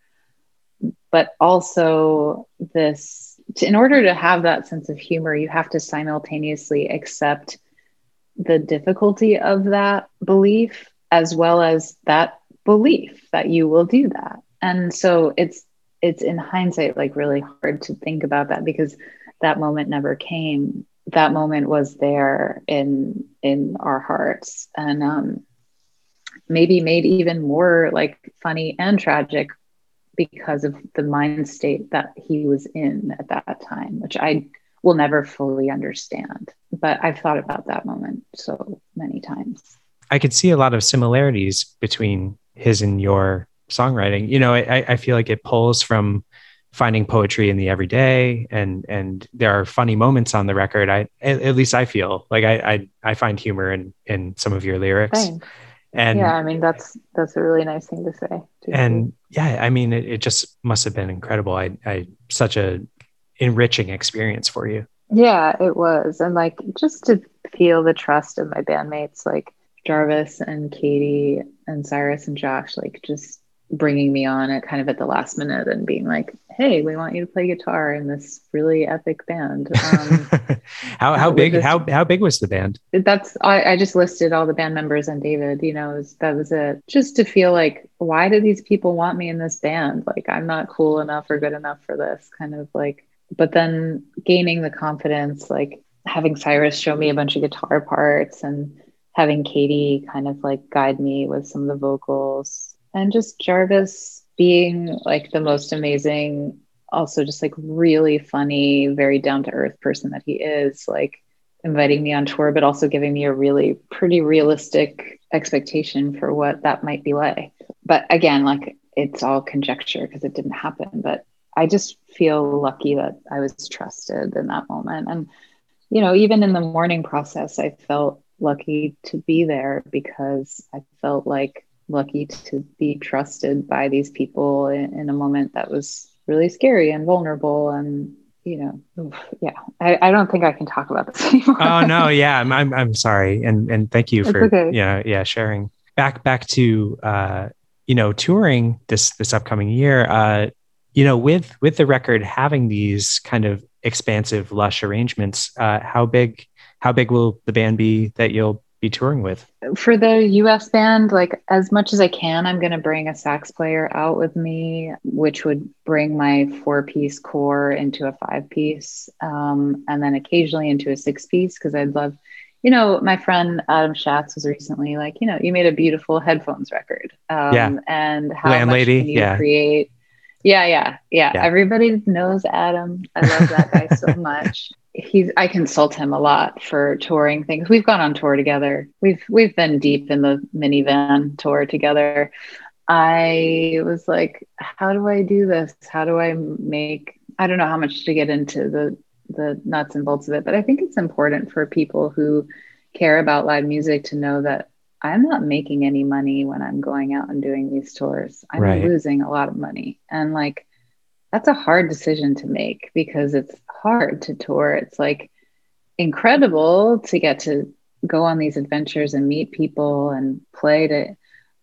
but also this in order to have that sense of humor, you have to simultaneously accept the difficulty of that belief as well as that belief that you will do that. And so it's it's in hindsight like really hard to think about that because that moment never came. That moment was there in in our hearts and um maybe made even more like funny and tragic because of the mind state that he was in at that time, which I will never fully understand. But I've thought about that moment so many times. I could see a lot of similarities between his and your songwriting. You know, I, I feel like it pulls from finding poetry in the everyday and and there are funny moments on the record i at, at least i feel like I, I, I find humor in in some of your lyrics Thanks. And yeah, I mean that's that's a really nice thing to say. too. And yeah, I mean it, it just must have been incredible. I I such a enriching experience for you. Yeah, it was. And like just to feel the trust of my bandmates like Jarvis and Katie and Cyrus and Josh like just bringing me on at kind of at the last minute and being like, "Hey, we want you to play guitar in this really epic band." Um, how how big this, how how big was the band? That's I, I just listed all the band members and David. You know, was, that was it. Just to feel like, why do these people want me in this band? Like, I'm not cool enough or good enough for this. Kind of like, but then gaining the confidence, like having Cyrus show me a bunch of guitar parts and having Katie kind of like guide me with some of the vocals and just Jarvis being like the most amazing, also just like really funny, very down to earth person that he is, like inviting me on tour, but also giving me a really pretty realistic expectation for what that might be like. But again, like it's all conjecture because it didn't happen. But I just feel lucky that I was trusted in that moment. And, you know, even in the mourning process, I felt lucky to be there because I felt like lucky to be trusted by these people in, in a moment that was really scary and vulnerable and you know yeah I, I don't think i can talk about this anymore oh no yeah i'm i'm, I'm sorry and and thank you for okay. yeah yeah sharing back back to uh you know touring this this upcoming year uh you know with with the record having these kind of expansive lush arrangements uh how big how big will the band be that you'll be touring with? For the US band, like as much as I can, I'm going to bring a sax player out with me, which would bring my four piece core into a five piece, um, and then occasionally into a six piece because I'd love. You know, my friend Adam Schatz was recently like, you know, you made a beautiful headphones record. Um, yeah. And how Landlady, much can you yeah. create? Yeah, yeah, yeah, yeah. Everybody knows Adam. I love that guy so much he's I consult him a lot for touring things. We've gone on tour together. We've we've been deep in the minivan tour together. I was like, how do I do this? How do I make I don't know how much to get into the the nuts and bolts of it, but I think it's important for people who care about live music to know that I'm not making any money when I'm going out and doing these tours. I'm right. losing a lot of money. And like that's a hard decision to make because it's hard to tour. It's like incredible to get to go on these adventures and meet people and play to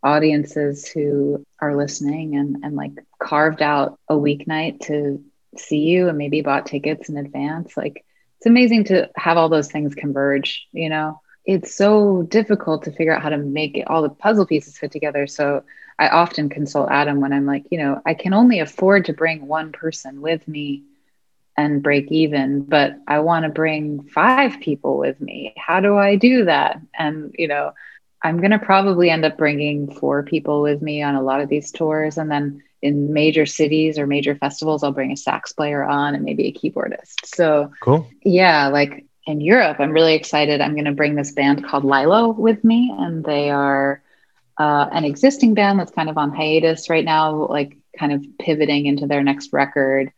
audiences who are listening and, and like carved out a weeknight to see you and maybe bought tickets in advance. Like it's amazing to have all those things converge, you know? It's so difficult to figure out how to make it, all the puzzle pieces fit together. So I often consult Adam when I'm like, you know, I can only afford to bring one person with me and break even, but I want to bring five people with me. How do I do that? And, you know, I'm going to probably end up bringing four people with me on a lot of these tours. And then in major cities or major festivals, I'll bring a sax player on and maybe a keyboardist. So, cool. Yeah. Like in Europe, I'm really excited. I'm going to bring this band called Lilo with me, and they are uh, an existing band that's kind of on hiatus right now, like kind of pivoting into their next record.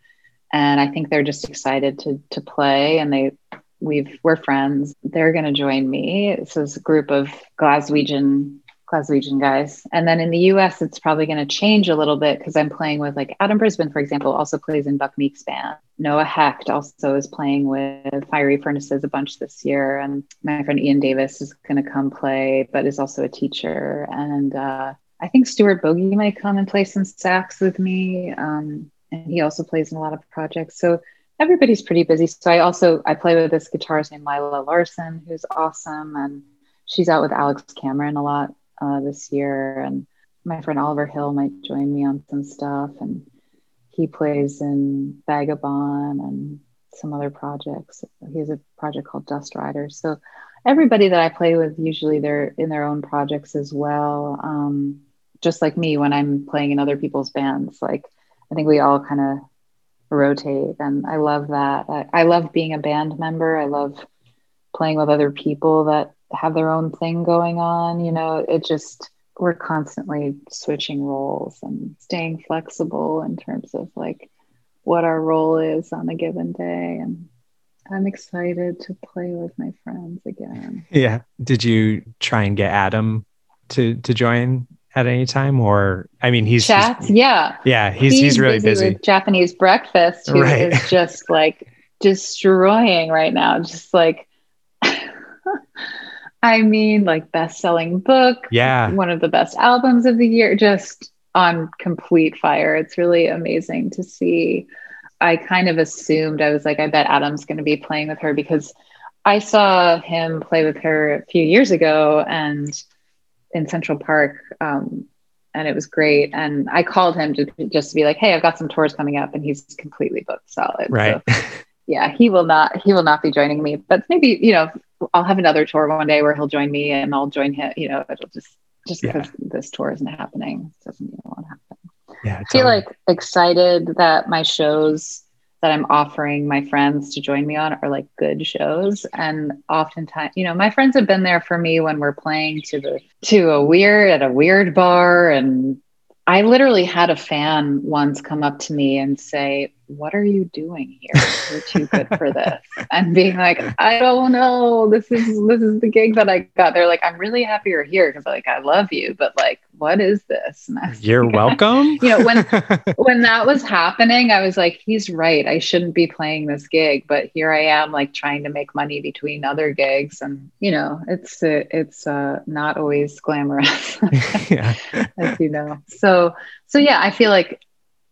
And I think they're just excited to to play, and they we've we're friends. They're going to join me. This is a group of Glaswegian Glaswegian guys. And then in the US, it's probably going to change a little bit because I'm playing with like Adam Brisbin, for example, also plays in Buck Meek's band. Noah Hecht also is playing with Fiery Furnaces a bunch this year. And my friend Ian Davis is going to come play, but is also a teacher. And uh, I think Stuart Bogie might come and play some sax with me. Um, and he also plays in a lot of projects. So everybody's pretty busy. So I also I play with this guitarist named Lila Larson, who's awesome, and she's out with Alex Cameron a lot uh, this year, and my friend Oliver Hill might join me on some stuff, and he plays in Vagabon and some other projects. He has a project called Dust Rider. So everybody that I play with, usually they're in their own projects as well. Um, just like me when I'm playing in other people's bands. Like I think we all kind of rotate, and I love that. I, I love being a band member. I love playing with other people that have their own thing going on. You know, it just, we're constantly switching roles and staying flexible in terms of like what our role is on a given day. And I'm excited to play with my friends again. Yeah. Did you try and get Adam to to join at any time or I mean he's chats yeah yeah he's he's, he's really busy, busy. Japanese breakfast who right. is just like destroying right now just like I mean, like best selling book. Yeah. One of the best albums of the year, just on complete fire. It's really amazing to see. I kind of assumed, I was like, I bet Adam's going to be playing with her because I saw him play with her a few years ago and in Central Park. Um, and it was great. And I called him to just to be like, hey, I've got some tours coming up, and he's completely booked solid. Right. So, yeah, he will not he will not be joining me. But maybe, you know, I'll have another tour one day where he'll join me and I'll join him. You know, it'll just just Yeah. because this tour isn't happening doesn't mean it won't happen. Yeah. I feel totally. like excited that my shows that I'm offering my friends to join me on are like good shows. And oftentimes, you know, my friends have been there for me when we're playing to the to a weird at a weird bar. And I literally had a fan once come up to me and say, What are you doing here? You're too good for this. And being like, I don't know. This is this is the gig that I got. They're like, I'm really happy you're here because like I love you, but like, what is this? Was You're welcome. You know, when when that was happening, I was like, he's right. I shouldn't be playing this gig, but here I am, like trying to make money between other gigs, and you know, it's uh, it's uh, not always glamorous, yeah. as you know. So so yeah, I feel like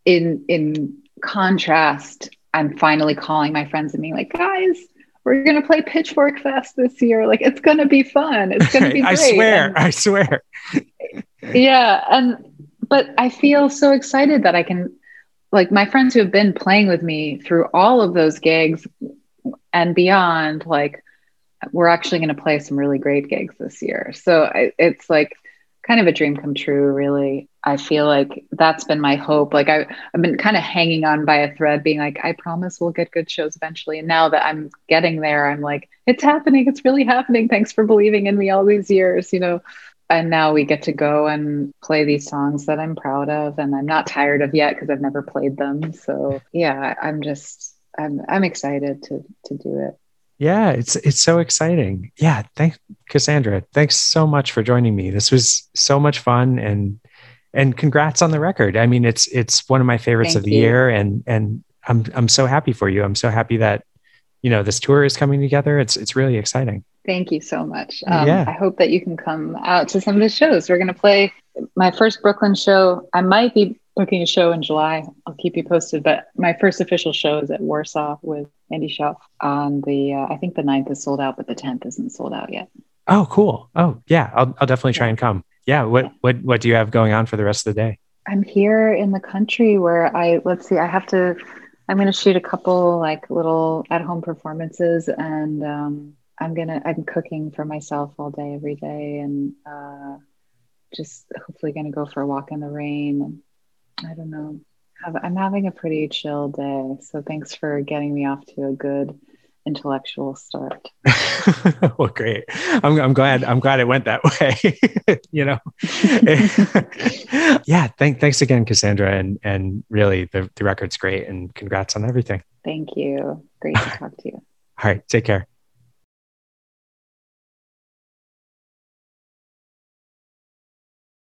in in contrast, I'm finally calling my friends and being like, guys. We're gonna play Pitchfork Fest this year. Like it's gonna be fun. It's gonna be great. I swear. And- I swear. yeah and but i feel so excited that i can like my friends who have been playing with me through all of those gigs and beyond like we're actually going to play some really great gigs this year so I, it's like kind of a dream come true really. I feel like that's been my hope. Like I, i've been kind of hanging on by a thread being like i promise we'll get good shows eventually. And now that i'm getting there i'm like it's happening. It's really happening. Thanks for believing in me all these years you know? And now we get to go and play these songs that I'm proud of and I'm not tired of yet because I've never played them. So yeah, I'm just I'm I'm excited to to do it. Yeah, it's it's so exciting. Yeah, thank Cassandra. Thanks so much for joining me. This was so much fun and and congrats on the record. I mean, it's it's one of my favorites Thank of the you. year and and I'm I'm so happy for you. I'm so happy that you know this tour is coming together. It's it's really exciting. Thank you so much. Um, Yeah. I hope that you can come out to some of the shows. We're going to play my first Brooklyn show. I might be booking a show in July. I'll keep you posted. But my first official show is at Warsaw with Andy Shauf on the, uh, I think the 9th is sold out, but the 10th isn't sold out yet. Oh, cool. Oh, yeah. I'll I'll definitely try and come. Yeah. What what what do you have going on for the rest of the day? I'm here in the country where I let's see, I have to I'm gonna shoot a couple like little at home performances and um I'm gonna I'm cooking for myself all day every day and uh just hopefully gonna go for a walk in the rain I don't know. I'm having a pretty chill day. So thanks for getting me off to a good intellectual start. well, great. I'm I'm glad I'm glad it went that way. you know. yeah. Thank thanks again, Cassandra, and and really the the record's great, and congrats on everything. Thank you. Great to talk to you. All right. Take care.